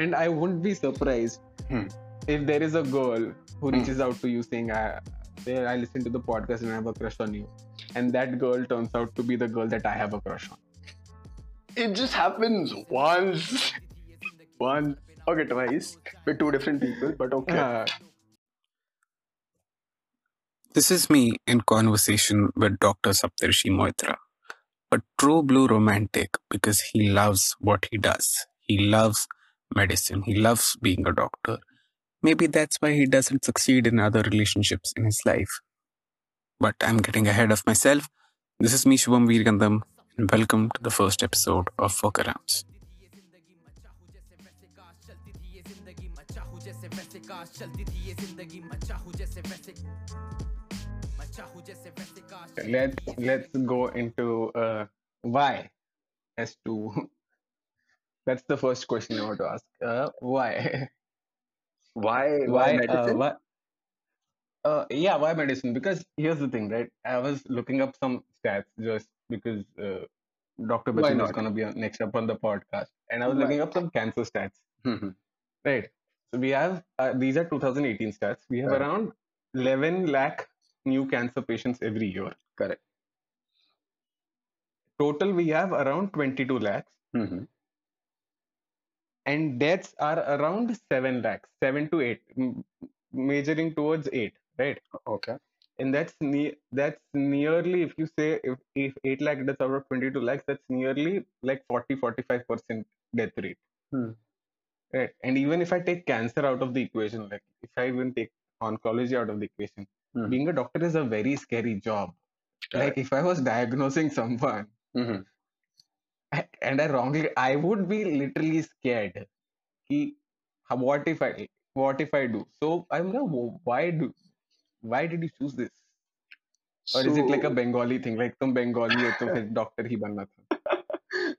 and I wouldn't be surprised Hmm. if there is a girl who Hmm. reaches out to you saying, I, "There, I listened to the podcast and I have a crush on you," and that girl turns out to be the girl that I have a crush on. It just happens once. once. Okay, twice. With two different people, but okay. Uh, This is me in conversation with Dr. Saptarshi Moitra, a true blue romantic because he loves what he does. He loves medicine. He loves being a doctor. Maybe that's why he doesn't succeed in other relationships in his life. But I'm getting ahead of myself. This is me, Shubham Veergandham, and welcome to the first episode of Fokarams. let's let's go into uh, why as to that's the first question I want to ask. Uh, why? Why? Why, why? Uh, medicine? why? Uh, yeah, why medicine? Because here's the thing, right? I was looking up some stats just because uh, Dr. Bachchan is going to be next up on the podcast, and I was Why? looking up some cancer stats. Mhm. Right. So we have uh, these are 2018 stats. We have Right. around 11 lakh new cancer patients every year. Correct. Total, we have around 22 lakhs, Mhm. And deaths are around 7 lakhs, 7 to 8, m- majoring towards 8, right? Okay. And that's ne- that's nearly, if you say if, if 8 lakh deaths out of 22 lakhs, that's nearly like 40 45% death rate. Hmm. Right. And even if I take cancer out of the equation, like if I even take oncology out of the equation, Hmm. being a doctor is a very scary job. Like if I was diagnosing someone Mhm. and I wrongly I would be literally scared. He, what if I what if I do? So I'm like, why do why did you choose this? Or is it like a Bengali thing? Like some Bengali or some doctor he banna tha.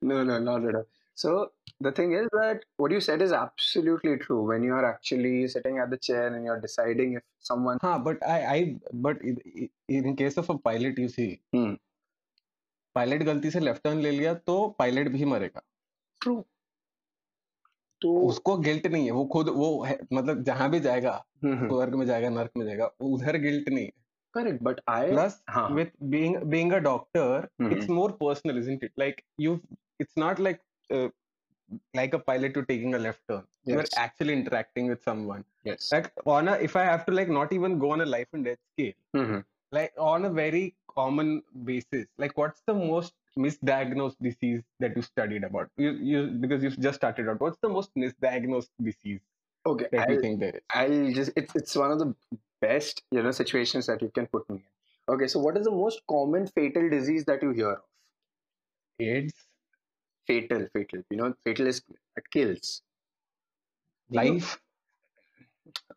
No, no, not at all. So the thing is that what you said is absolutely true. When you are actually sitting at the chair and you're deciding if someone. Ha, but I, I but in, in case of a pilot, you see, hmm. Pilot गलती से left turn ले लिया तो pilot भी मरेगा true, तो उसको guilt नहीं है वो खुद वो है, मतलब जहाँ भी जाएगा Mhm. स्वर्ग में जाएगा नर्क में जाएगा उधर गिल्ट नहीं है correct, but I प्लस हाँ, with being being a doctor Mhm. it's more personal isn't it like you it's not like uh, like a pilot to taking a left turn yes. you're actually interacting with someone yes. like on a if i have to like not even go on a life and death scale Mhm. like on a very common basis like what's the most misdiagnosed disease that you studied about you, you because you've just started out what's the most misdiagnosed disease Okay, that I'll, think there is I'll just it's it's one of the best you know situations that you can put me in. Okay, so what is the most common fatal disease that you hear of? aids Fatal, fatal. You know, fatal is it kills. You know, life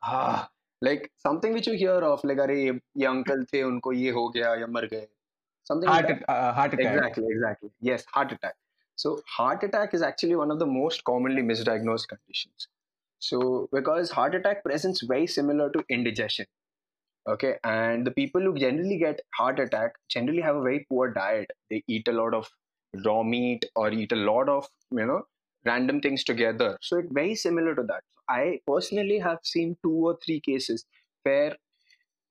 ah, like something which you hear of like are ye uncle the unko ye ho gaya ya mar gaye. Something uh, heart attack. Exactly exactly. Yes heart attack. So heart attack is actually one of the most commonly misdiagnosed conditions. So because heart attack presents very similar to indigestion okay? And the people who generally get heart attack generally have a very poor diet. They eat a lot of raw meat or eat a lot of you know random things together. So it's very similar to that. I personally have seen two or three cases where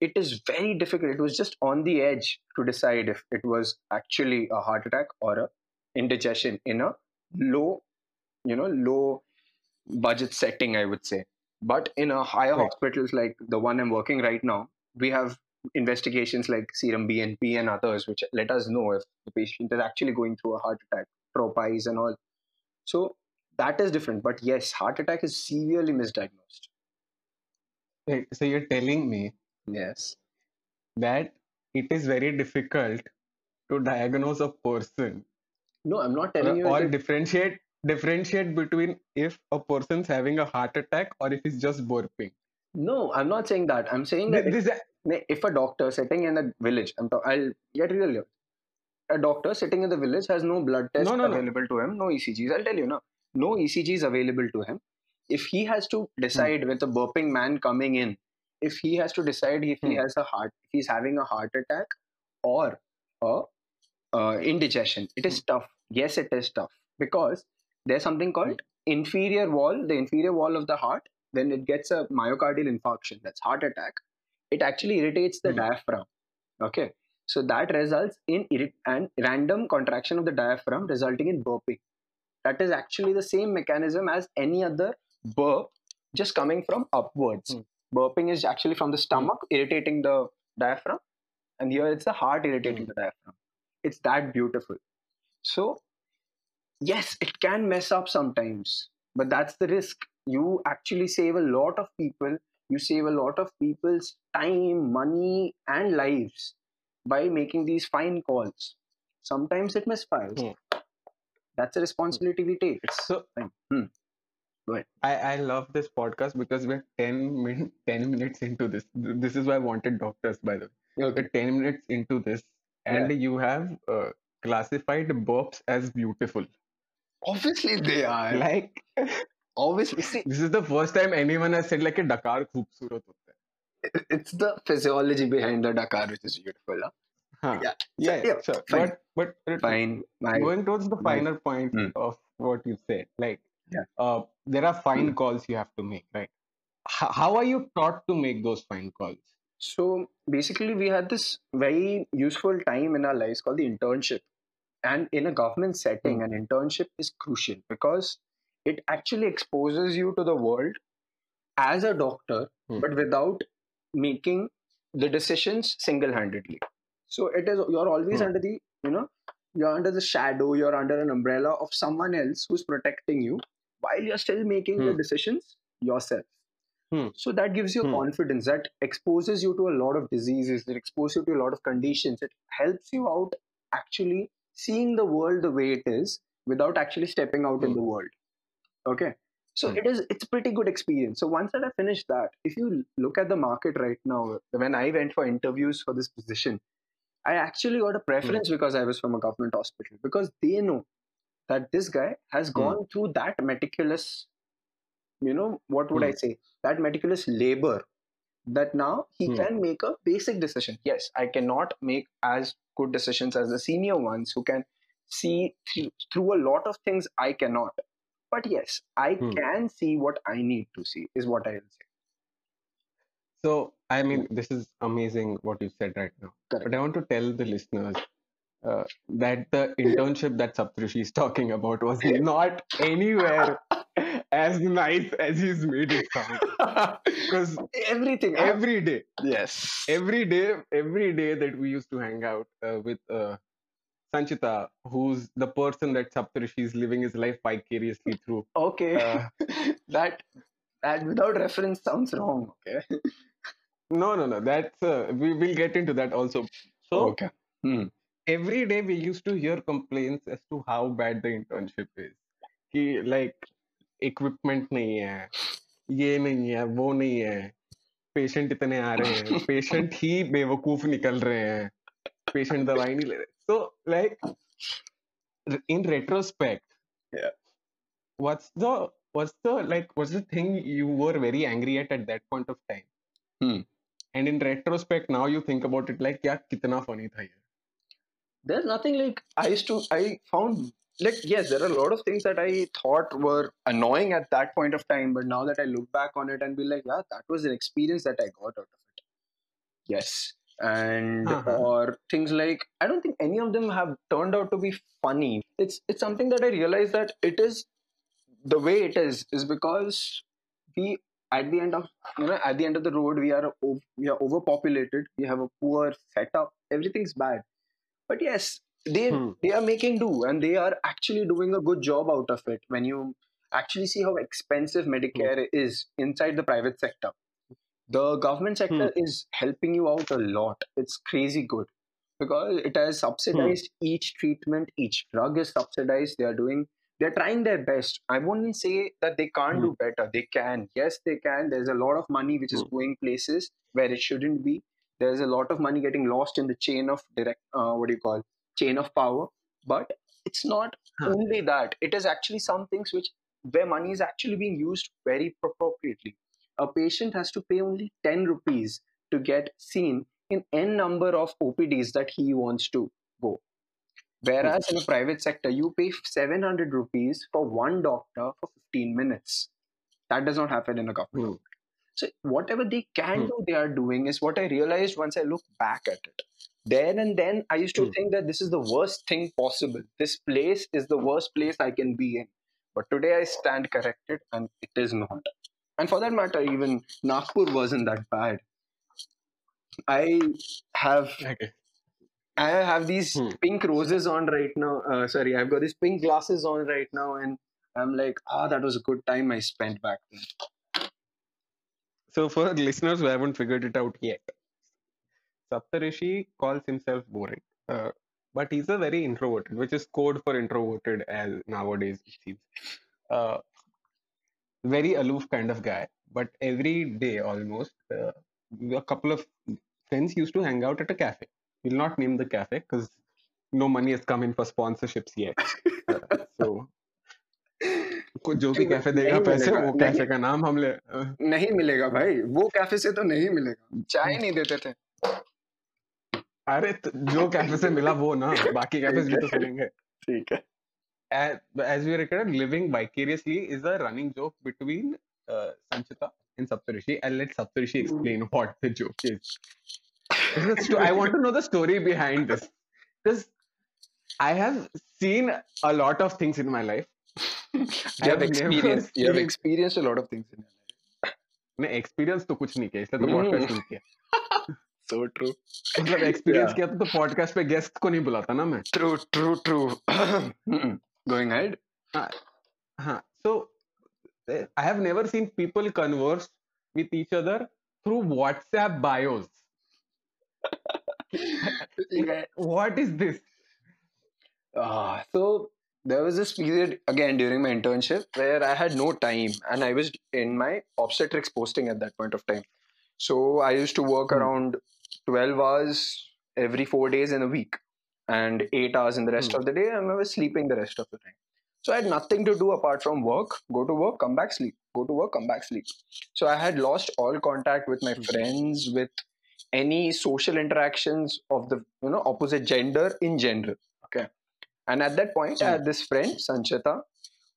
it is very difficult. It was just on the edge to decide if it was actually a heart attack or a indigestion in a low, you know, low budget setting, I would say. But in a higher Right. hospitals like the one I'm working right now, we have investigations like serum BNP and others, which let us know if the patient is actually going through a heart attack, propise and all. So that is different. But yes, heart attack is severely misdiagnosed. Wait, so you're telling me Yes. that it is very difficult to diagnose a person No, I'm not telling uh, you. or differentiate differentiate between if a person's having a heart attack or if he's just burping. no, I'm not saying that. I'm saying that This, this, if a doctor sitting in a village, I'm ta- I'll get real here. A doctor sitting in the village has no blood test No, no, no. available to him, no ECGs. I'll tell you, no, no ECGs available to him. If he has to decide with a burping man coming in, if he has to decide if he Hmm. has a heart, if he's having a heart attack or a uh, indigestion, it is Hmm. tough. Yes, it is tough because there's something called inferior wall, the inferior wall of the heart, when it gets a myocardial infarction, that's heart attack, it actually irritates the Hmm. diaphragm. Okay, so that results in irrit- and random contraction of the diaphragm, resulting in burping. That is actually the same mechanism as any other burp, just coming from upwards. Hmm. Burping is actually from the stomach, irritating the diaphragm, and here it's the heart irritating Hmm. the diaphragm. It's that beautiful. So, yes, it can mess up sometimes, but that's the risk. You actually save a lot of people, you save a lot of people's time, money, and lives by making these fine calls. Sometimes it misfires. Hmm that's a responsibility we take. It's so, hmm. go ahead. I, I love this podcast because we're 10, min, 10 minutes into this. This is why I wanted doctors, by the way. Okay. We're 10 minutes into this, and yeah. you have uh, classified burps as beautiful. Obviously, they are. Like, obviously. See, this is the first time anyone has said, like, a Dakar. It's the physiology behind the Dakar which is beautiful. Huh? Huh. Yeah. Yeah, yeah, sure. fine. But, but Fine. My, going towards the my- finer point Hmm. of what you said, like, Yeah. uh, there are fine calls you have to make, right? H- how are you taught to make those fine calls? So basically, we had this very useful time in our lives called the internship. And in a government setting, Hmm. an internship is crucial because it actually exposes you to the world as a doctor, Hmm. but without making the decisions single handedly. So it is, you're always Hmm. under the, you know, you're under the shadow, you're under an umbrella of someone else who's protecting you while you're still making the Hmm. decisions yourself. Hmm. So that gives you Hmm. confidence, that exposes you to a lot of diseases, it exposes you to a lot of conditions. It helps you out actually seeing the world the way it is without actually stepping out in Hmm. the world. Okay. So it is it's a pretty good experience. So once that I finished that, if you look at the market right now, when I went for interviews for this position, I actually got a preference because I was from a government hospital because they know that this guy has Hmm. gone through that meticulous, you know, what would I Hmm. say? That meticulous labor that now he Hmm. can make a basic decision. Yes, I cannot make as good decisions as the senior ones who can see through, through a lot of things I cannot. But yes, I can see what I need to see, is what I will say. So, I mean, this is amazing what you said right now. Correct. But I want to tell the listeners uh, that the internship that Saptarshi is talking about was not anywhere as nice as he's made it sound. Because Everything. Every day, yes. every day, every day that we used to hang out uh, with uh, Sanchita, who's the person that Saptarshi is living his life vicariously through. Okay. Uh, that that without reference sounds wrong. Okay. no, no, no. That's uh, we will get into that also. So okay. Hmm. every day we used to hear complaints as to how bad the internship is. कि like equipment नहीं है, ये नहीं है, वो नहीं है, patient इतने आ रहे हैं, patient ही बेवकूफ निकल रहे हैं, patient दवाई नहीं ले रहे. So like in retrospect, Yeah. what's the what's the like what's the thing you were very angry at at that point of time? Hmm. and in retrospect now you think about it like yeah kitna funny tha ye there's nothing like i used to i found like yes there are a lot of things that i thought were annoying at that point of time but now that i look back on it and be like yeah that was an experience that i got out of it. Yes. And uh-huh. or things like i don't think any of them have turned out to be funny. It's it's something that i realized that it is the way it is is because we at the end of you know at the end of the road we are we are overpopulated. We have a poor setup. Everything's bad. But yes they Hmm. they are making do and they are actually doing a good job out of it. When you actually see how expensive medicare hmm. is inside the private sector the government sector hmm. is helping you out a lot. It's crazy good. Because it has subsidized hmm. each treatment. Each drug is subsidized. They are doing they're trying their best. I wouldn't say that they can't do better. They can. Yes they can. There's a lot of money which is Hmm. going places where it shouldn't be. There's a lot of money getting lost in the chain of direct uh, what do you call chain of power. But it's not Huh. only that. It is actually some things which where money is actually being used very appropriately. A patient has to pay only 10 rupees to get seen in n number of opds that he wants to go Whereas in the private sector, you pay 700 rupees for one doctor for 15 minutes. That does not happen in a government. Hmm. So whatever they can Hmm. do, they are doing is what I realized once I look back at it. Then and then, I used to Hmm. think that this is the worst thing possible. This place is the worst place I can be in. But today I stand corrected, and it is not. And for that matter, even Nagpur wasn't that bad. I have Okay. I have these Hmm. pink roses on right now. Uh, sorry, I've got these pink glasses on right now, and I'm like, ah, that was a good time I spent back then. So for listeners who haven't figured it out yet, Saptarshi calls himself boring. Uh, but he's a very introverted, which is code for introverted as nowadays it seems. Uh, very aloof kind of guy. But every day almost, uh, a couple of friends used to hang out at a cafe. We'll not name the cafe because no money has come in for sponsorships yet. Uh, so को जो भी cafe देगा पैसे वो cafe का नाम हम ले नहीं मिलेगा भाई वो कैफ़े से तो नहीं मिलेगा चाय नहीं देते थे अरे तो जो कैफ़े से मिला वो ना बाकी कैफ़े भी तो सुनेंगे ठीक है as, we recorded, living vicariously is a running joke between uh, Sanchita and Saptarishi. I'll let Saptarishi explain what the joke is. Because the sto- I want to know the story behind this. Because I have seen a lot of things in my life. you I have have experienced never you have seen- experienced a lot of things in your life मैं experience तो कुछ नहीं किया इसलिए तो Hmm. Podcast नहीं किया so true मतलब एक्सपीरियंस Yeah. किया तो पॉडकास्ट पे गेस्ट को नहीं बुलाता ना मैं true true true Mm-mm. going ahead Huh. So uh, I have never seen people converse with each other through WhatsApp bios. Yeah. What is this? Ah, so there was this period again during my internship where I had no time and I was in my obstetrics posting at that point of time. So I used to work Hmm. around 12 hours every four days in a week and eight hours in the rest Hmm. of the day, and I was sleeping the rest of the time. So I had nothing to do apart from work, go to work, come back, sleep, go to work, come back, sleep. So I had lost all contact with my Hmm. friends, with any social interactions of the you know opposite gender in general. Okay. And at that point, I Hmm. had this friend, Sanchita,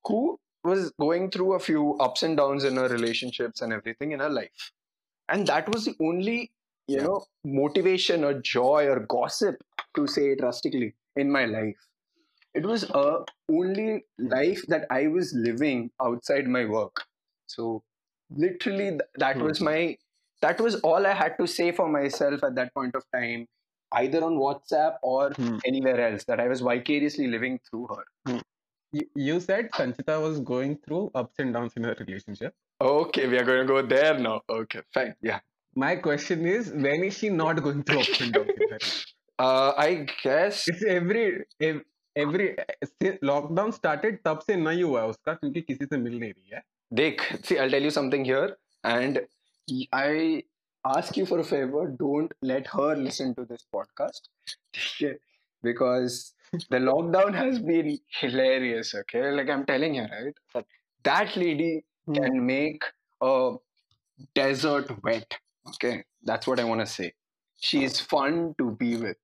who was going through a few ups and downs in her relationships and everything in her life. And that was the only, you know, motivation or joy or gossip, to say it rustically, in my life. It was a only life that I was living outside my work. So literally th- that Hmm. was my that was all I had to say for myself at that point of time, either on WhatsApp or Hmm. anywhere else, that I was vicariously living through her. You, you said Sanchita was going through ups and downs in her relationship. Okay, we are going to go there now. Okay, fine. Yeah. My question is, when is she not going through ups and downs in her relationship? Uh, I guess It's every ev- every lockdown started तब से नहीं हुआ है उसका क्योंकि किसी से मिल नहीं रही है Dick, see, I'll tell you something here, and I ask you for a favor: don't let her listen to this podcast, because the lockdown has been hilarious. Okay, like I'm telling you, right? That that lady Hmm. can make a desert wet. Okay, that's what I want to say. She's fun to be with.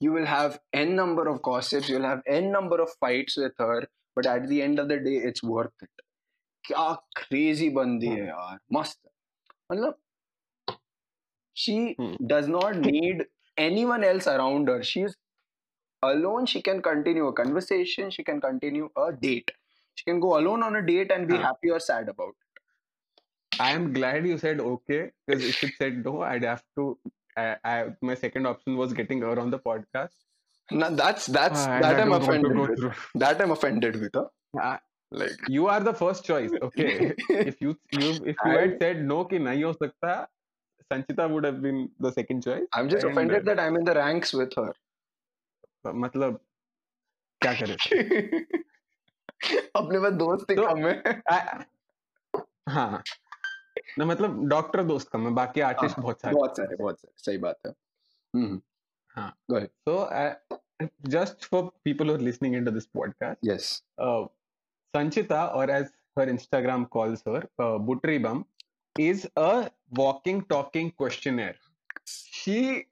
You will have n number of gossips. You'll have n number of fights with her, but at the end of the day, it's worth it. क्या crazy बंदी है यार मस्त मतलब she Hmm. does not need anyone else around her she's alone she can continue a conversation she can continue a date she can go alone on a date and be Huh. happy or sad about it I am glad you said okay because if it said no, I'd have to. I, I my second option was getting her on the podcast. now that's that's Ah, and that I i'm don't want to offended go with through. that i'm offended with huh? Ah, Like You are the first choice. Okay, if you you if you I- had said no कि नहीं हो सकता, Sanchita would have been the second choice. i'm just And, offended uh, that i'm in the ranks with her मतलब क्या करे अपने पास दोस्त ही तो- कम है I- हाँ ना मतलब डॉक्टर दोस्त कम है बाकी आर्टिस्ट हाँ, बहुत सारे बहुत सारे बहुत सारे सही बात है हम्म हाँ Go ahead. so uh, just for people who are listening into Sanchita, or as her Instagram calls her, uh, Butri Bum, is a walking, talking questionnaire. She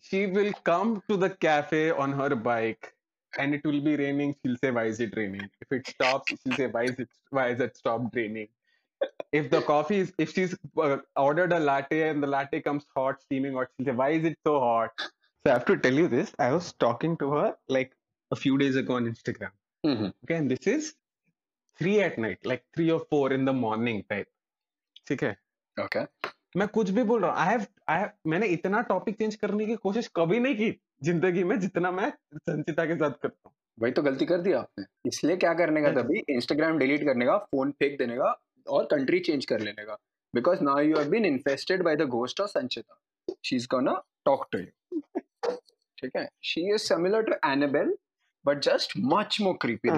she will come to the cafe on her bike and it will be raining, she'll say, "Why is it raining?" If it stops, she'll say, "Why is it? Why is it stopped raining?" If the coffee is, if she's uh, ordered a latte and the latte comes hot, steaming hot, she'll say, "Why is it so hot?" So I have to tell you this. I was talking to her like a few days ago on Instagram. Mhm. Okay, and this is three at night, like three or four in the morning type. ठीक है? Okay. मैं कुछ भी बोल रहा हूँ I have I मैंने इतना टॉपिक चेंज करने की कोशिश कभी नहीं की ज़िंदगी में जितना मैं संचिता के साथ करता हूँ। वही तो गलती कर दिया आपने। इसलिए क्या करने का तभी इंस्टाग्राम डिलीट करने का फ़ोन फेंक देने का और कंट्री चेंज कर लेने का। Because now you have been infested by the ghost of Sanchita she is gonna talk to you ठीक है? She is similar to Annabelle but just much more creepy.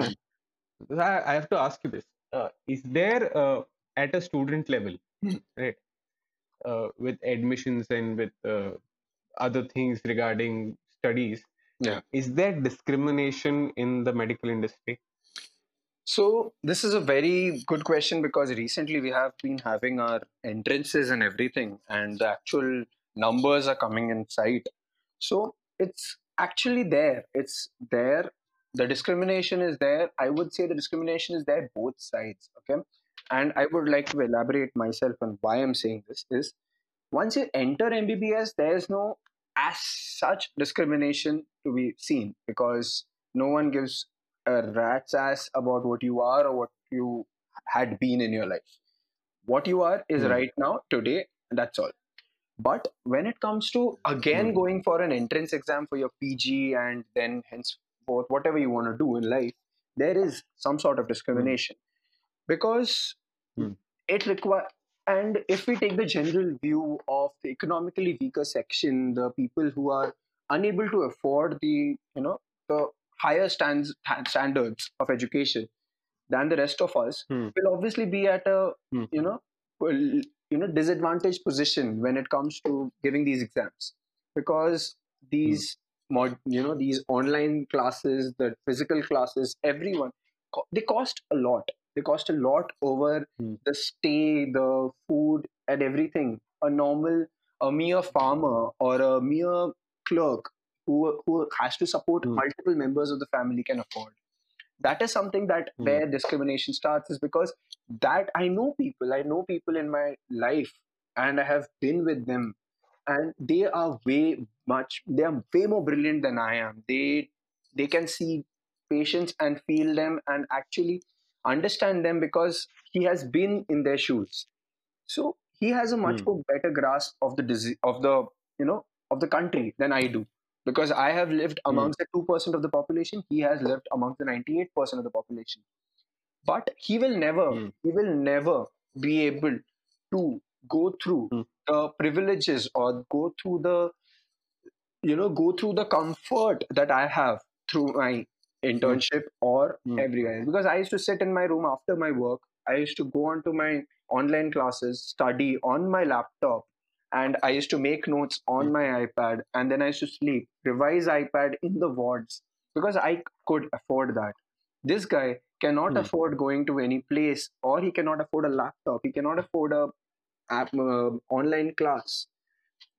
I, have to ask you this uh, is there uh, at a student level Hmm. right uh, with admissions and with uh, other things regarding studies Yeah. is there discrimination in the medical industry So this is a very good question because recently we have been having our entrances and everything, and the actual numbers are coming in sight. So it's actually there. It's there. The discrimination is there. I would say the discrimination is there both sides. Okay, and I would like to elaborate myself on why I'm saying this is once you enter MBBS, there is no as such discrimination to be seen because no one gives a rat's ass about what you are or what you had been in your life. What you are is Hmm. right now, today, that's all. But when it comes to again Hmm. going for an entrance exam for your PG and then henceforth, whatever you want to do in life, there is some sort of discrimination because Hmm. it requires. And if we take the general view of the economically weaker section, the people who are unable to afford the, you know, the higher stands, standards of education than the rest of us Hmm. will obviously be at a Hmm. you know well, you know disadvantaged position when it comes to giving these exams because these mod you know these online classes the physical classes everyone they cost a lot they cost a lot over Hmm. the stay the food and everything a normal a mere farmer or a mere clerk who, who has to support Hmm. multiple members of the family can afford that is something that Hmm. where discrimination starts is because that i know people i know people in my life and i have been with them and they are way much they are way more brilliant than i am they they can see patients and feel them and actually understand them because he has been in their shoes so he has a much Hmm. more better grasp of the disease of the you know of the country than i do because i have lived Hmm. amongst the 2% of the population he has lived amongst the 98% of the population but he will never Hmm. he will never be able to go through Hmm. the privileges or go through the you know go through the comfort that i have through my internship or Hmm. everywhere because i used to sit in my room after my work i used to go on to my online classes study on my laptop and i used to make notes on Hmm. my ipad and then i used to sleep revise ipad in the wards because i could afford that this guy cannot Hmm. afford going to any place or he cannot afford a laptop he cannot afford a app, uh, online class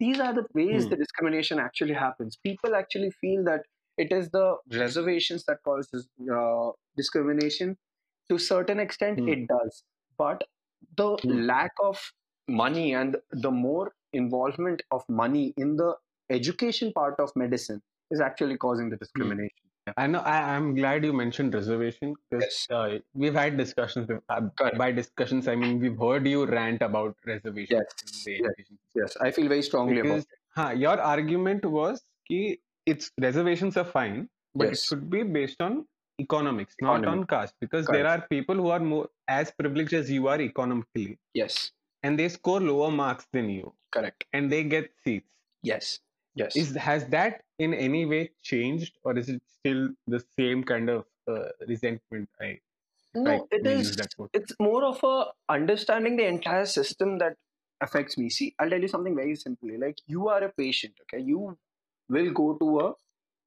these are the ways Hmm. the discrimination actually happens people actually feel that it is the reservations that causes uh, discrimination to a certain extent Hmm. it does but the Hmm. lack of money and the more involvement of money in the education part of medicine is actually causing the discrimination I know. I, I'm glad you mentioned reservation because Yes. uh, we've had discussions. With, uh, by discussions, I mean we've heard you rant about reservations Yes, yes. yes i feel very strongly about Because huh, your argument was कि it's reservations are fine, but it should be based on economics, not on caste. Because there are people who are more as privileged as you are economically, yes and they score lower marks than you, correct and they get seats. yes yes. Is has that in any way changed, or is it still the same kind of uh, resentment? I no I it may is use that word. it's more of a understanding the entire system that affects me. See i'll tell you something very simply like you are a patient okay? You will go to a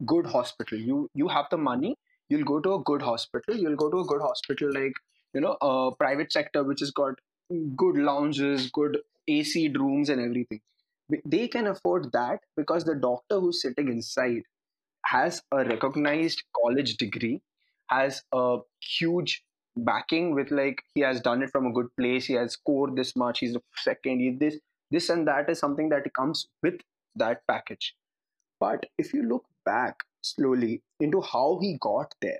good hospital. You you have the money you'll go to a good hospital. You'll go to a good hospital like you know a private sector which has got good lounges good ac rooms and everything they can afford that because the doctor who's sitting inside has a recognized college degree, has a huge backing with like he has done it from a good place, he has scored this much, he's the second, he this this and that is something that comes with that package. But if you look back slowly into how he got there,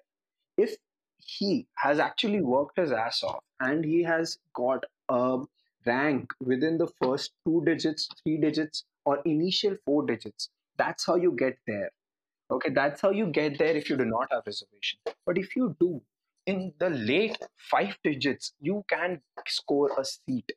if he has actually worked his ass off and he has got a rank within the first two digits, three digits, or initial four digits, that's how you get there. Okay, that's how you get there if you do not have reservation. But if you do, in the late five digits, you can score a seat.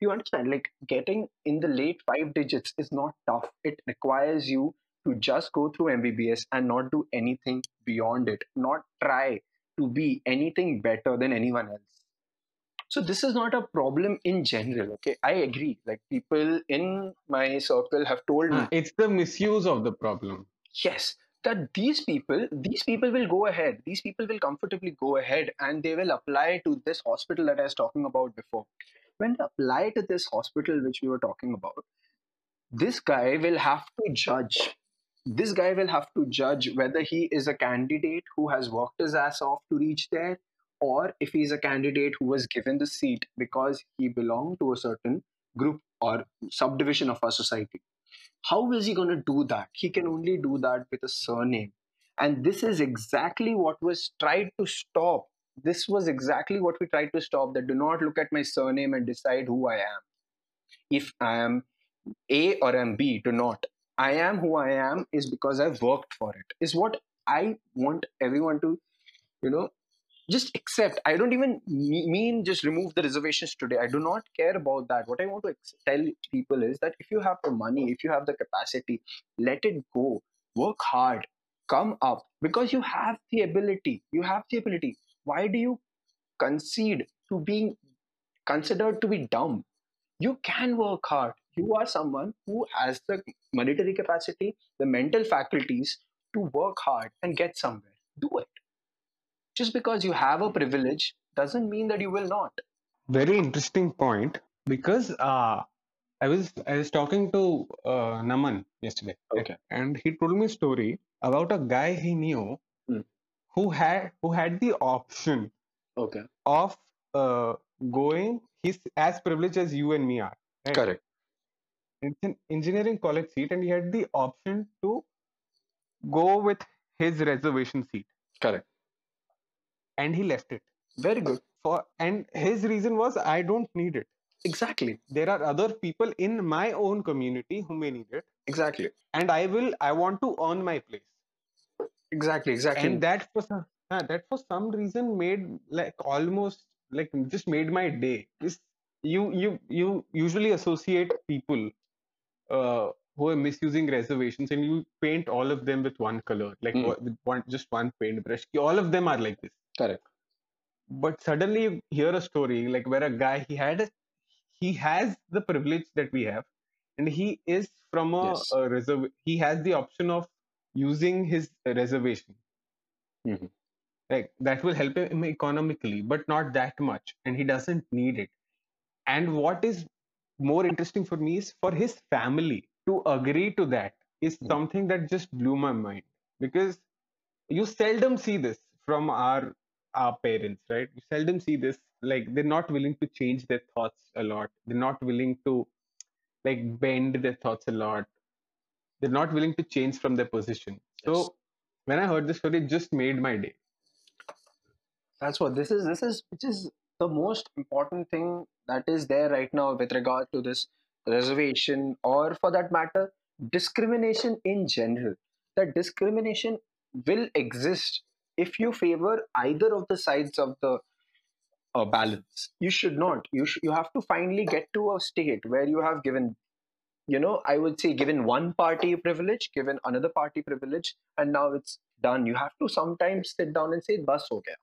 You understand? Like getting in the late five digits is not tough. It requires you to just go through MBBS and not do anything beyond it, not try to be anything better than anyone else. So this is not a problem in general. Okay, I agree. Like people in my circle have told me, ah, It's the misuse of the problem. yes, that these people, these people will go ahead. These people will comfortably go ahead and they will apply to this hospital that I was talking about before. When they apply to this hospital which we were talking about, this guy will have to judge. This guy will have to judge whether he is a candidate who has worked his ass off to reach there, or if he's a candidate who was given the seat because he belonged to a certain group or subdivision of our society. How is he going to do that? He can only do that with a surname. And this is exactly what was tried to stop. This was exactly what we tried to stop that do not look at my surname and decide who I am. If I am A or I'm B, do not. I am who I am is because I've worked for it, is what I want everyone to, you know, just accept. I don't even mean just remove the reservations today. I do not care about that. What I want to tell people is that if you have the money, if you have the capacity, let it go. Work hard. Come up because you have the ability. You have the ability. Why do you concede to being considered to be dumb? You can work hard. You are someone who has the monetary capacity, the mental faculties to work hard and get somewhere. Do it just because you have a privilege doesn't mean that you will not Very interesting point because uh, I was I was talking to uh, Naman yesterday, Okay. and he told me a story about a guy he knew Hmm. who had who had the option okay of uh, going. He's as privileged as you and me are. Right? correct It's an engineering college seat, and he had the option to go with his reservation seat, correct and he left it very good for. And his reason was, I don't need it. exactly There are other people in my own community who may need it, exactly and I will. I want to earn my place, exactly exactly and that for some, uh, that for some reason made like almost like just made my day. Is you you you usually associate people uh, who are misusing reservations, and you paint all of them with one color, like wha- with one just one paintbrush. All of them are like this. Correct but suddenly you hear a story like where a guy he had a, he has the privilege that we have and he is from a, Yes. a reserve he has the option of using his reservation Mhm. like that will help him economically but not that much and he doesn't need it and what is more interesting for me is for his family to agree to that is Mhm. something that just blew my mind because you seldom see this from our our parents right? You seldom see this. Like they're not willing to change their thoughts a lot. They're not willing to like bend their thoughts a lot. They're not willing to change from their position. So Yes. when i heard this story it just made my day. That's what this is this is which is the most important thing that is there right now with regard to this reservation or for that matter discrimination in general. That discrimination will exist if you favor either of the sides of the uh, balance you should not. You sh- you have to finally get to a state where you have given you know i would say given one party privilege given another party privilege and now it's done. You have to sometimes sit down and say bus ho gaya.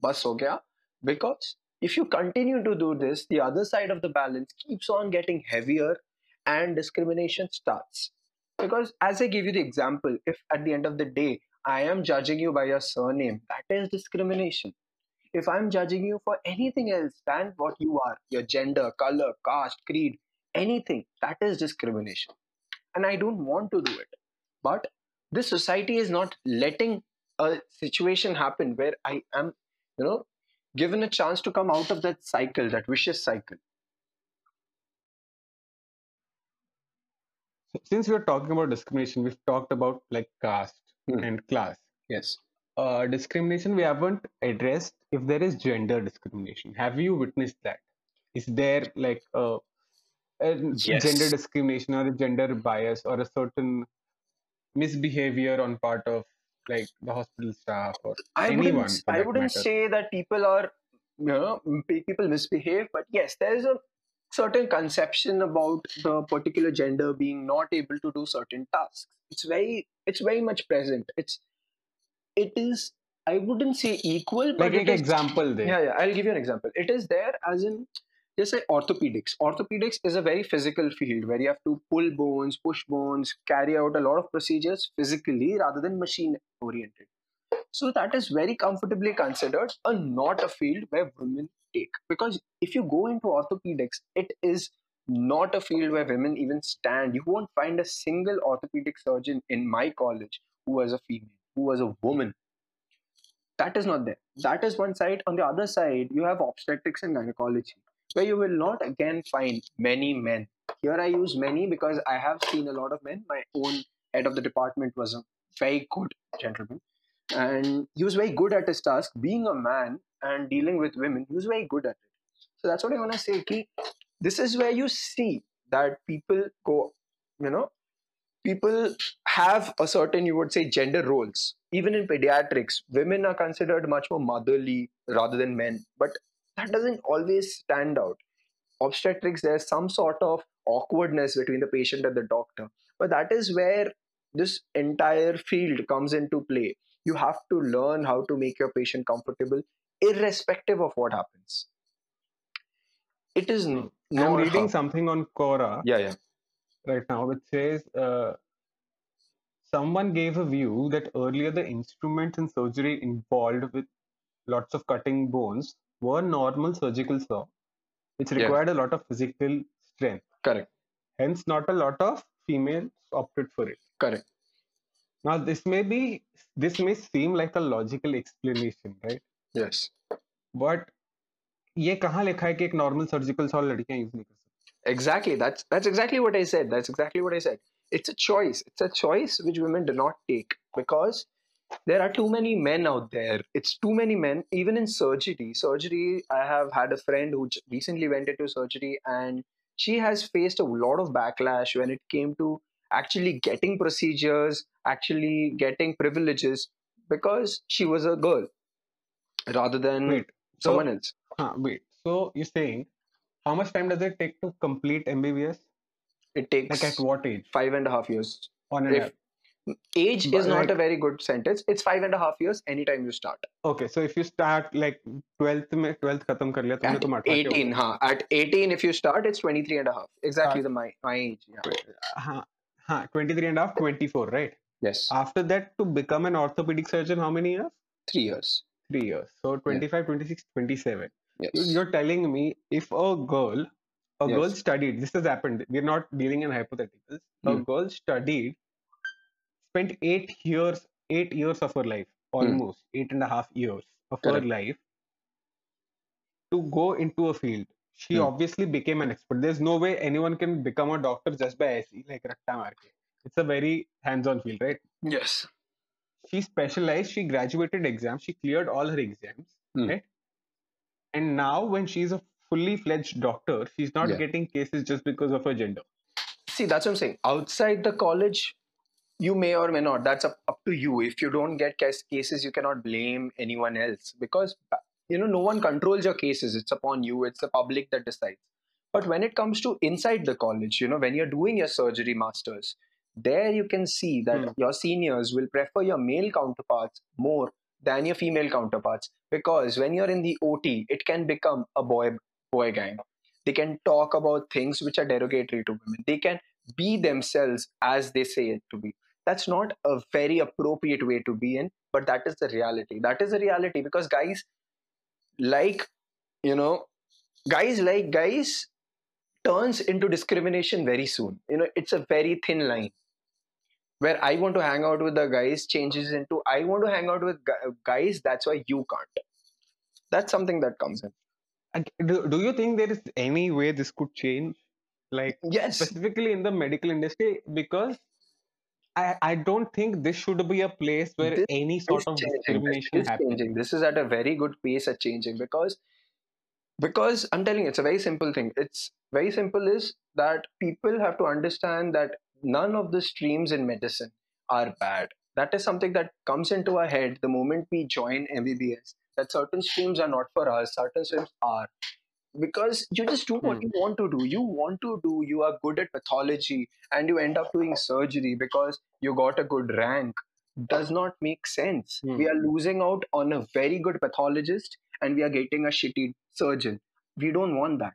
Bus ho gaya. Because if you continue to do this the other side of the balance keeps on getting heavier and discrimination starts. Because as i give you the example if at the end of the day i am judging you by your surname. That is discrimination. If i'm judging you for anything else than what you are your gender color caste creed anything that is discrimination. And i don't want to do it. But this society is not letting a situation happen where I am, you know, given a chance to come out of that cycle, that vicious cycle. Since we're talking about discrimination, we've talked about like caste Hmm. and class. Yes. Uh, discrimination, we haven't addressed if there is gender discrimination. Have you witnessed that? Is there like a, a Yes. gender discrimination or a gender bias or a certain misbehavior on part of like the hospital staff or I anyone wouldn't, I wouldn't matter? say that people are, you know, people misbehave, but yes, there is a certain conception about the particular gender being not able to do certain tasks. It's very, it's very much present. It's, it is. I wouldn't say equal, but like an example there. Yeah, yeah. I'll give you an example. It is there as in, just say orthopedics. Orthopedics is a very physical field where you have to pull bones, push bones, carry out a lot of procedures physically rather than machine oriented. So that is very comfortably considered a not a field where women take. Because if you go into orthopedics, it is not a field where women even stand. You won't find a single orthopedic surgeon in my college who was a female, who was a woman. That is not there. That is one side. On the other side, you have obstetrics and gynecology, where you will not again find many men. Here I use many because I have seen a lot of men. My own head of the department was a very good gentleman. And he was very good at his task. Being a man and dealing with women, he was very good at it. So that's what I want to say. Ki, this is where you see that people go, you know, people have a certain, you would say, gender roles. Even in pediatrics, women are considered much more motherly rather than men. But that doesn't always stand out. Obstetrics, there's some sort of awkwardness between the patient and the doctor. But that is where this entire field comes into play. You have to learn how to make your patient comfortable, irrespective of what happens. It is n- I'm reading how- something on Quora Yeah, yeah. right now which says uh, someone gave a view that earlier the instruments in surgery involved with lots of cutting bones were normal surgical saw, which Yeah. required a lot of physical strength. Correct. Hence, not a lot of females opted for it. Correct. Now, this may be this may seem like a logical explanation, right? Yes. But ये कहाँ लिखा है कि एक normal surgical saw लड़कियां use नहीं कर सकती Exactly. That's that's exactly what I said. That's exactly what I said. It's a choice. It's a choice which women do not take because there are too many men out there. It's too many men. Even in surgery, surgery. I have had a friend who j- recently went into surgery, and she has faced a lot of backlash when it came to actually getting procedures, actually getting privileges because she was a girl rather than Wait, so someone else. huh, wait. So you're saying how much time does it take to complete MBBS? It takes Like at what age? five and a half years On an if average? age But is not like- a very good sentence it's five and a half years anytime you start Okay, so if you start like 12th में 12th खत्म कर लिया तुमने at तो 18 18 huh at 18 if you start it's 23 and a half exactly the my, my age yeah हाँ हाँ 23 and a half 24 right yes after that to become an orthopedic surgeon how many years three years three years. So 25 26 27 yes. You- you're telling me if a girl a girl studied this has happened we're not dealing in hypotheticals. A Hmm. girl studied spent eight years eight years of her life almost eight and a half years of her Hmm. Life to go into a field. She Hmm. obviously became an expert. There's no way anyone can become a doctor just by SE like rakta maar ke. it's a very hands-on field right? Yes she specialized she graduated exams she cleared all her exams Hmm. right? And now when she's a fully fledged doctor she's not Yeah. getting cases just because of her gender. See that's what i'm saying. Outside the college you may or may not that's up, up to you. If you don't get cas- cases you cannot blame anyone else because you know no one controls your cases. It's upon you. It's the public that decides. But when it comes to inside the college you know when you're doing your surgery masters there you can see that Hmm. your seniors will prefer your male counterparts more than your female counterparts because when you're in the ot it can become a boy boy gang. They can talk about things which are derogatory to women. They can be themselves as they say it to be. That's not a very appropriate way to be in but that is the reality. That is the reality because guys like you know guys like guys turns into discrimination very soon. You know it's a very thin line where I want to hang out with the guys changes into I want to hang out with guys. That's why you can't. That's something that comes in. And do, do you think there is any way this could change? Like Yes, specifically in the medical industry, because I, I don't think this should be a place where This any sort of changing. discrimination This is happens. changing. This is at a very good pace at changing because because I'm telling you, it's a very simple thing. It's very simple is that people have to understand that none of the streams in medicine are bad. That is something that comes into our head the moment we join MBBS. That certain streams are not for us, certain streams are. Because you just do what Hmm. you want to do. You want to do, you are good at pathology, and you end up doing surgery because you got a good rank. Does not make sense. Hmm. We are losing out on a very good pathologist and we are getting a shitty surgeon. We don't want that.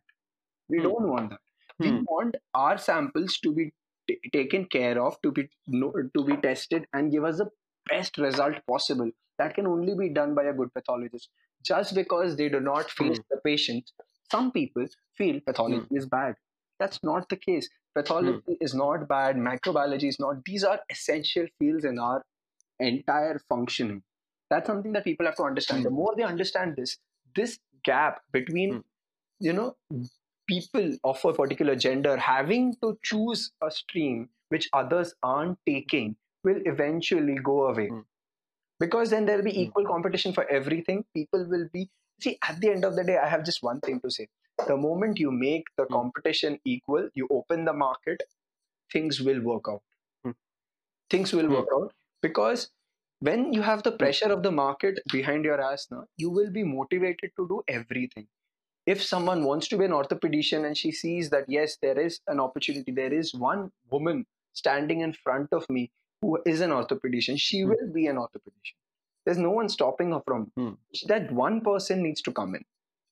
We Hmm. don't want that. We Hmm. want our samples to be t- taken care of, to be to be tested, and give us the best result possible. That can only be done by a good pathologist. Just because they do not face Hmm. the patient, some people feel pathology is bad. That's not the case. Pathology is not bad. Microbiology is not. These are essential fields in our entire functioning. That's something that people have to understand. The more they understand this, this gap between, Hmm. you know, people of a particular gender having to choose a stream which others aren't taking will eventually go away. Hmm. Because then there'll be Hmm. equal competition for everything. People will be. See, at the end of the day, I have just one thing to say. The moment you make the Hmm. competition equal, you open the market, things will work out. Hmm. Things will Hmm. work out because when you have the pressure of the market behind your ass now, you will be motivated to do everything. If someone wants to be an orthopedician and she sees that yes, there is an opportunity, there is one woman standing in front of me who is an orthopedician, she Hmm. will be an orthopedician. There's no one stopping her from Hmm. that one person needs to come in.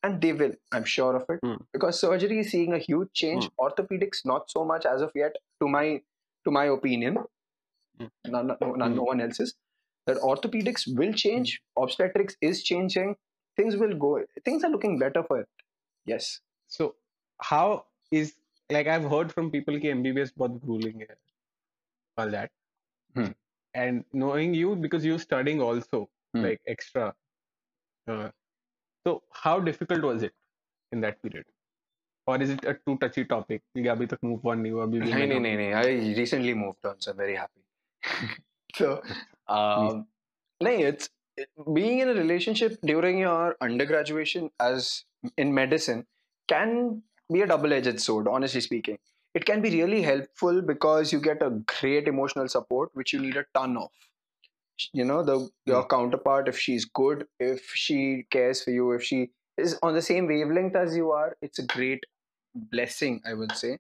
And they will, I'm sure of it. Hmm. Because surgery is seeing a huge change. Orthopedics, not so much as of yet, to my to my opinion. Hmm. No, no, no, no Hmm. one else's. That orthopedics will change, obstetrics is changing, things will go things are looking better for yes so how is like i've heard from people that mbbs both grueling all that hmm. and knowing you because you're studying also hmm. like extra uh, so how difficult was it in that period or is it a too touchy topic abhi tak move on nahi No, no, no, no. i recently moved on so i'm very happy so um no, it's being in a relationship during your undergraduation as in medicine can be a double-edged sword. Honestly speaking, it can be really helpful because you get a great emotional support, which you need a ton of. You know, the your counterpart, if she's good, if she cares for you, if she is on the same wavelength as you are, it's a great blessing, I would say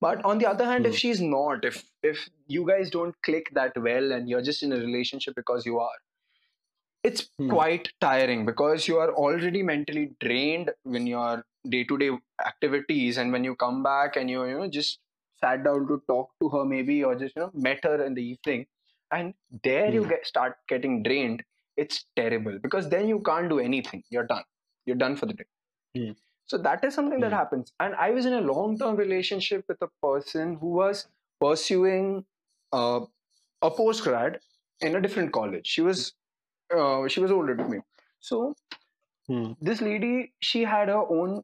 but on the other hand if Hmm. she's not if if you guys don't click that well and you're just in a relationship because you are it's Hmm. quite tiring because you are already mentally drained when your day-to-day activities and when you come back and you you know just sat down to talk to her maybe or just you know met her in the evening and there you Hmm. get start getting drained it's terrible because then you can't do anything you're done you're done for the day Hmm. so that is something that Hmm. happens. And I was in a long term relationship with a person who was pursuing uh, a postgrad in a different college. She was uh, she was older than me. So Hmm. this lady, she had her own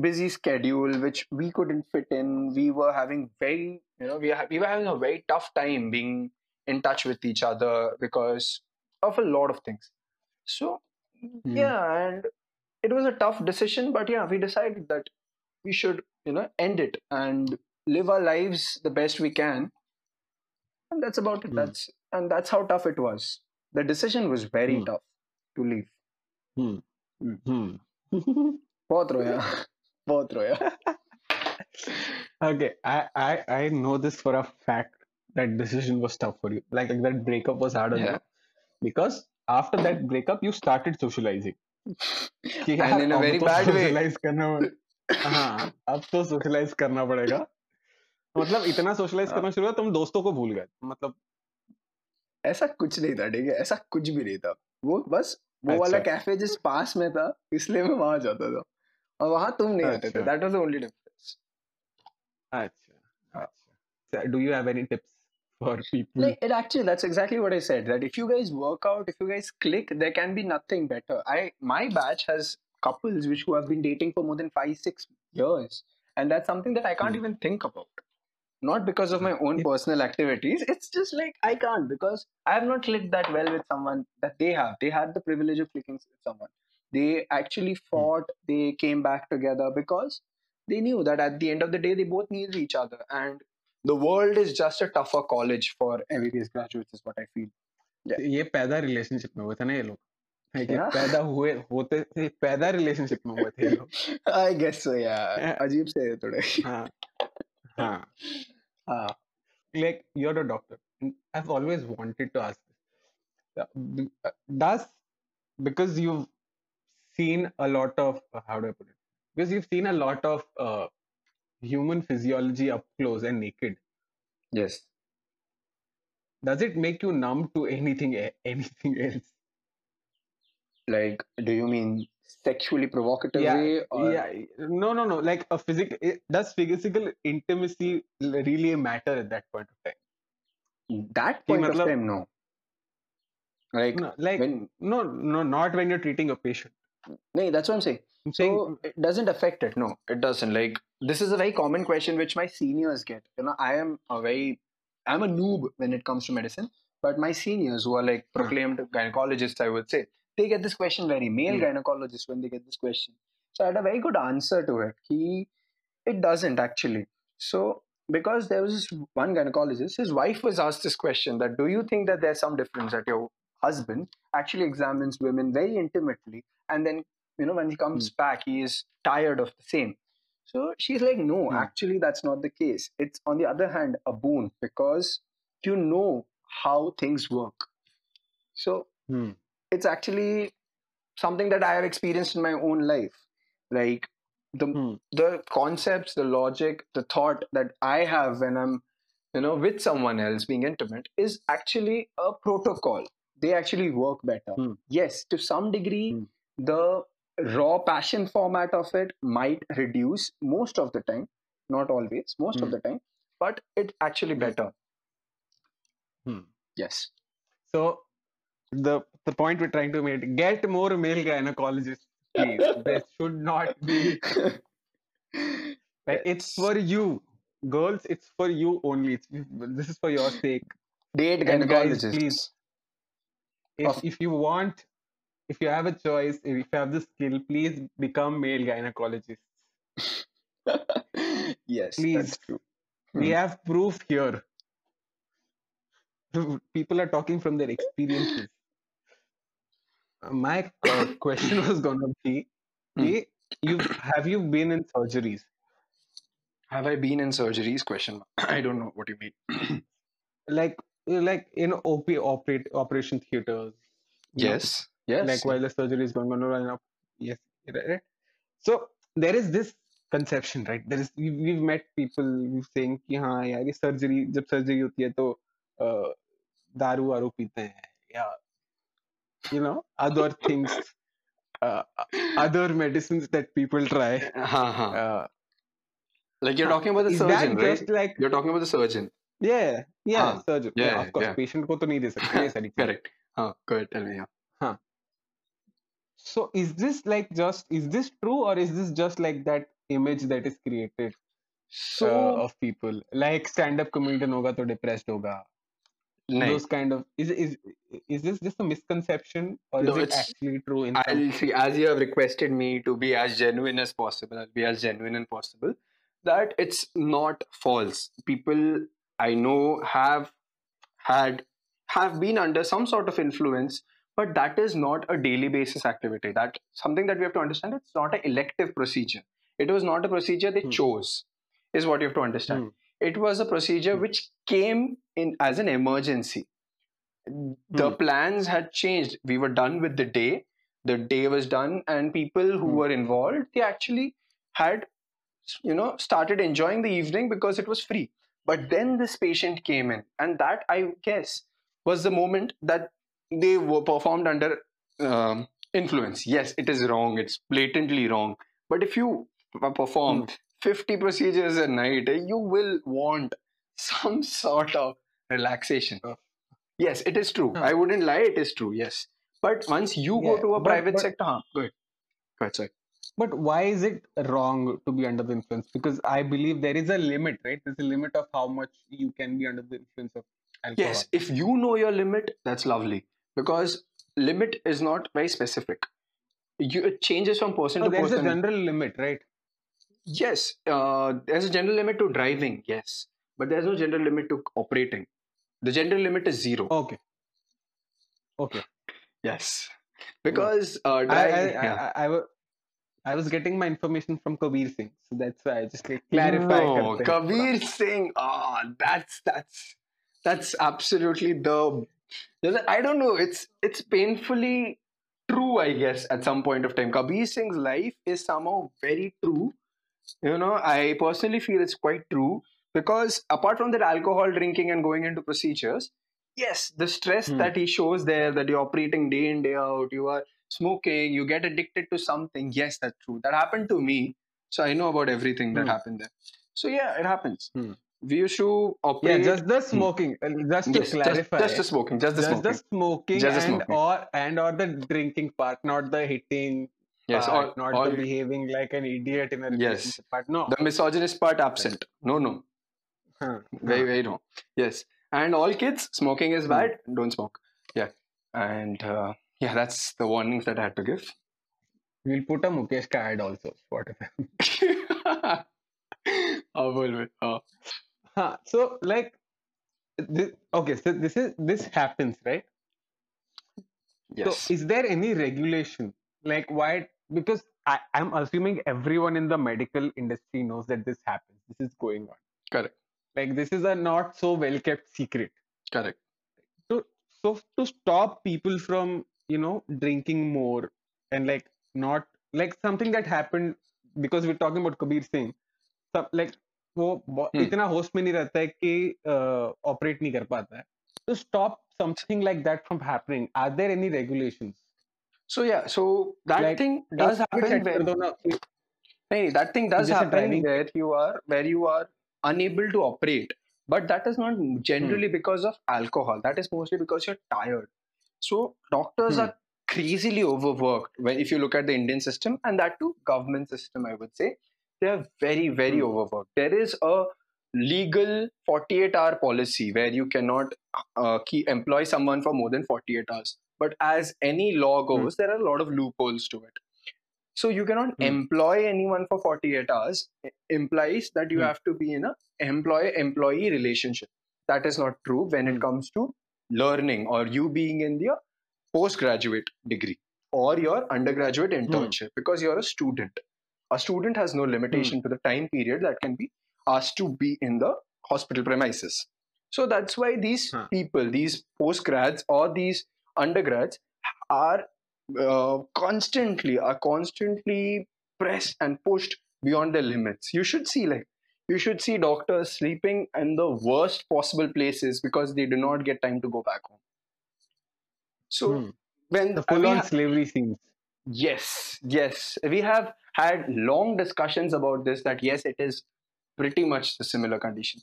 busy schedule which we couldn't fit in. We were having very you know we, we were having a very tough time being in touch with each other because of a lot of things. So Hmm. yeah, and it was a tough decision, but yeah, we decided that we should, you know, end it and live our lives the best we can. And that's about it. Hmm. That's and that's how tough it was. The decision was very Hmm. tough to leave. Hmm. बहुत रोया बहुत रोया Okay, I, I I know this for a fact that decision was tough for you. Like, like that breakup was hard on Yeah. you because after that breakup you started socializing. कि And यार in a अब very तो bad way. socialize करना पड़- हाँ अब तो socialize करना पड़ेगा मतलब इतना socialize हाँ। करना शुरू हुआ तुम दोस्तों को भूल गए मतलब ऐसा कुछ नहीं था ठीक है? ऐसा कुछ भी नहीं था। वो बस वो अच्छा। वाला कैफ़े जिस पास में था इसलिए मैं वहाँ जाता था। और वहाँ तुम नहीं रहते थे। That was the only difference अच्छा do you have any tips for people it actually that's exactly what I said that if you guys work out if you guys click there can be nothing better I my batch has couples which who have been dating for more than 5 6 years and that's something that I can't even think about Not because of my own It- personal activities. It's just like I can't because I have not clicked that well with someone that they have. They had the privilege of clicking with someone. They actually fought. They came back together because they knew that at the end of the day they both needed each other and the world is just a tougher college for MBBS graduates is what I feel. ये पैदा relationship में हुए थे ना ये लोग Like, ये क्या? पैदा हुए होते थे पैदा रिलेशनशिप में हुए थे ये लोग I guess so, yeah. Yeah. अजीब से है थोड़े. हाँ हाँ. like you're a doctor. And i've always wanted to ask this. Uh, uh, does because you've seen a lot of uh, how do i put it? Because you've seen a lot of uh, human physiology up close and naked. Yes. does it make you numb to anything anything else? Like, do you mean sexually provocative yeah, way? Or... Yeah, no, no, no. Like a physical, eh, does physical intimacy really matter at that point of time? That point of time, no. Like, no, like when, no, no, not when you're treating a patient. No, that's what I'm saying. I'm saying so it doesn't affect it. No, it doesn't. Like this is a very common question which my seniors get. You know, I am a very, I'm a noob when it comes to medicine, but my seniors who are like proclaimed gynecologists, I would say, they get this question very male Hmm. gynecologists when they get this question. So I had a very good answer to it. He, it doesn't actually. So because there was this one gynecologist, his wife was asked this question that do you think that there's some difference that your husband actually examines women very intimately and then you know when he comes back he is tired of the same so she's like no Hmm. actually that's not the case it's on the other hand a boon because you know how things work so hmm. It's actually something that i have experienced in my own life like the Hmm. the concepts the logic the thought that i have when i'm you know with someone else being intimate is actually a protocol they actually work better Hmm. yes to some degree Hmm. the raw passion format of it might reduce most of the time not always most of Hmm. the time but it's actually Hmm. better Hmm. yes So the the point we're trying to make get more male gynecologists, please. there should not be like it's for you. Girls, it's for you only. It's, this is for your sake. date And guys, gynecologists please. If if you want, if you have a choice, if you have the skill, please become male gynecologists. yes Please. We Hmm. have proof here. People are talking from their experiences Uh, My uh, question was gonna be, Hmm. कि you have you been in surgeries? have i been in surgeries question mark. i don't know what you mean Like like in OP operate operation theaters. you know, yes yes Like while the surgery is going on and up. Yes. Right, right. So there is this conception, right? There is we, we've met people who saying कि हाँ यार ये surgery जब surgery होती है तो uh, दारू वारू पीते हैं या you know other things uh, other medicines that people try uh-huh. uh, like you're talking about the surgeon that right like you're talking about the surgeon yeah yeah huh. surgeon yeah, yeah of course yeah. patient ko to nahi de sakte ye correct huh. go ahead tell me yeah huh. so is this like just is this true or is this just like that image that is created so uh, of people like stand up comedian hoga to depressed hoga those kind of is is is this just a misconception or No, is it actually true in I'll see as you have requested me to be as genuine as possible I'll be as genuine as possible that it's not false. People I know have had have been under some sort of influence but that is not a daily basis activity. That something that we have to understand it's not an elective procedure. It was not a procedure they Hmm. chose is what you have to understand. Hmm. It was a procedure Hmm. which came in as an emergency. The Hmm. plans had changed. We were done with the day. The day was done and people who Hmm. were involved they actually had you know started enjoying the evening because it was free. But then this patient came in and that i guess was the moment that they were performed under um, influence. Yes it is wrong. It's blatantly wrong. But if you perform 50 procedures a night eh, you will want some sort of relaxation. Yes, it is true. Huh. I wouldn't lie, it is true. Yes. But once you go to a but- private but- sector, huh, go ahead. Go ahead, sorry. But why is it wrong to be under the influence? Because I believe there is a limit, right? There's a limit of how much you can be under the influence of alcohol. Yes, if you know your limit, that's lovely. Because limit is not very specific. You, it changes from person So to there's a person. general limit, right? Yes, uh, there's a general limit to driving, yes, but there's no general limit to operating. The general limit is zero. Okay. Okay. Yes, because yeah. uh, driving, I, I, yeah. I, I, I, was getting my information from Kabir Singh, so that's why I just like clarify. No, Kabir Singh. Ah, oh, that's that's that's absolutely the. I don't know. It's it's painfully true, I guess, at some point of time. Kabir Singh's life is somehow very true you know, I personally feel it's quite true because apart from that, alcohol drinking and going into procedures, yes, the stress Hmm. that he shows there, that you're operating day in day out, you are smoking, you get addicted to something. Yes, that's true. That happened to me. So I know about everything that Hmm. happened there. So yeah, it happens. Hmm. We used to Yeah, just the smoking. uh, Just to yes, clarify. just the smoking, just the just smoking. the smoking Just the and smoking. or and or the drinking part, not the hitting yes part, or not behaving like an idiot in a yes. but no. The misogynist part absent. No no. Huh. very very wrong yes. And all kids smoking is hmm. bad hmm. don't smoke. Yeah. And uh, yeah that's the warnings that i had to give. We'll put a mukesh card also spotify oh, oh. Huh. so like this, okay so this is this happens right? Yes. so is there any regulation like why Because I, I'm assuming everyone in the medical industry knows that this happens. This is going on. Correct. Like this is a not so well kept secret. Correct. So so to stop people from you know drinking more and like not like something that happened because we're talking about Kabir Singh. सब like वो ब- Hmm. इतना होश में नहीं रहता है कि ऑपरेट नहीं कर पाता है to stop something like that from happening are there any regulations so yeah, so that like, thing does happen where no, that thing does happen where you are where you are unable to operate. But that is not generally hmm. because of alcohol. That is mostly because you're tired. So doctors hmm. are crazily overworked when if you look at the Indian system and that too government system, I would say. They are very, very hmm. overworked. There is a legal 48 hour policy where you cannot uh, employ someone for more than 48 hours but as any law goes, there are a lot of loopholes to it. So you cannot Hmm. employ anyone for 48 hours i- implies that you Hmm. have to be in a employee employee relationship. That is not true when it Hmm. comes to learning or you being in the postgraduate degree or your undergraduate internship because you're a student. A student has no limitation to the time period that can be asked to be in the hospital premises. So that's why these Huh. people, these postgrads or these undergrads, are uh, constantly are constantly pressed and pushed beyond their limits. You should see like you should see doctors sleeping in the worst possible places because they do not get time to go back home. So Hmm. when the full on slavery scenes Yes, yes. We have had long discussions about this that yes, it is pretty much the similar condition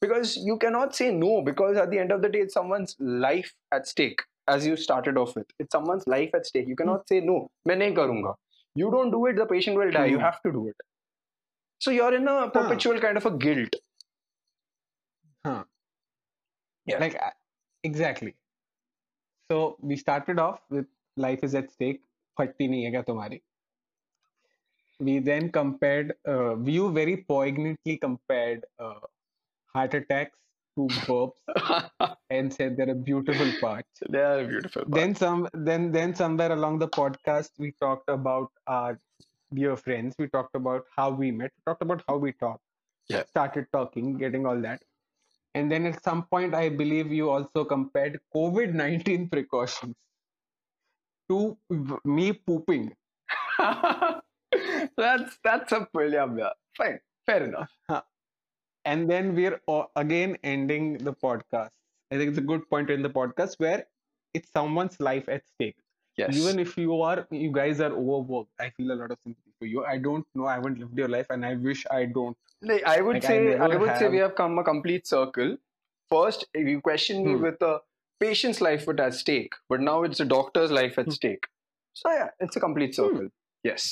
Because you cannot say no, because at the end of the day, it's someone's life at stake, as you started off with. It's someone's life at stake. You cannot say no, मैं नहीं करूँगा. You don't do it, the patient will die. You Hmm. have to do it. So you're in a perpetual kind of a guilt. huh Yeah. like uh, exactly so we started off with life is at stake फटती नहीं है क्या तुम्हारी we then compared uh, you very poignantly compared uh, heart attacks to burps and said they're a beautiful part they are beautiful. then some then then somewhere along the podcast we talked about our dear friends we talked about how we met we talked about how we talked Yeah. started talking getting all that and then at some point i believe you also compared covid-19 precautions to me pooping that's that's a yeah, yeah. Fine, fair enough. And then we're again ending the podcast i think it's a good point in the podcast where it's someone's life at stake Yes. even if you are you guys are overworked i feel a lot of sympathy for you i don't know i haven't lived your life and i wish i don't Like, I would Like, say, I, never would say we have- have come a complete circle. first you question me Hmm. with a patient's life was at stake, but now it's a doctor's life at Hmm. stake. So yeah, it's a complete circle. Yes.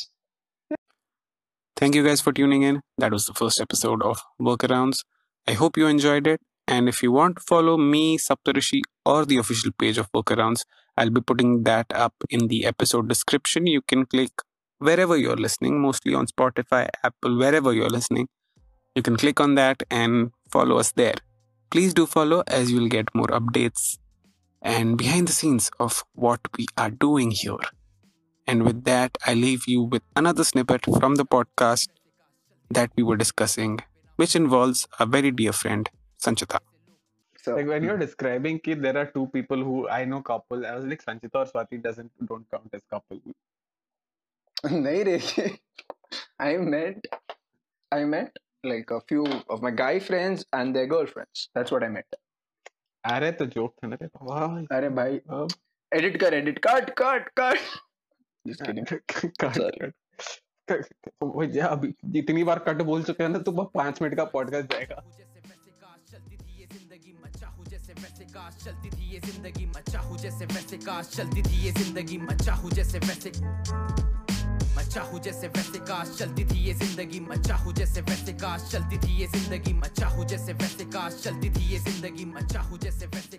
Thank you guys for tuning in. That was the first episode of Workarounds. I hope you enjoyed it. And if you want to follow me, Saptarshi, or the official page of Workarounds, I'll be putting that up in the episode description. You can click wherever you're listening, mostly on Spotify, Apple, wherever you're listening. You can click on that and follow us there. Please do follow as you'll get more updates and behind the scenes of what we are doing here. And with that, I leave you with another snippet from the podcast that we were discussing, which involves a very dear friend, Sanchita. So Like when you're describing कि there are two people who I know couple, I was like Sanchita or Swati doesn't don't count as couple. nahi re. I met I met like a few of my guy friends and their girlfriends. That's what I met. अरे तो joke था ना रे बाबा अरे भाई अब edit कर edit cut cut cut. Just kidding. Cut Sorry. वो जा अभी जितनी बार कट बोल चुके हैं ना तो बस पाँच मिनट का पॉडकास्ट जाएगा चलती थी ये ज़िंदगी मैं चाहूँ जैसे वैसे काश चलती थी ये ज़िंदगी मैं चाहूँ जैसे वैसे मैं चाहूँ जैसे वैसे काश चलती थी ये ज़िंदगी मैं चाहूँ जैसे वैसे काश चलती थी ये ज़िंदगी मैं चाहूँ जैसे वैसे काश चलती थी ये ज़िंदगी मैं चाहूँ जैसे वैसे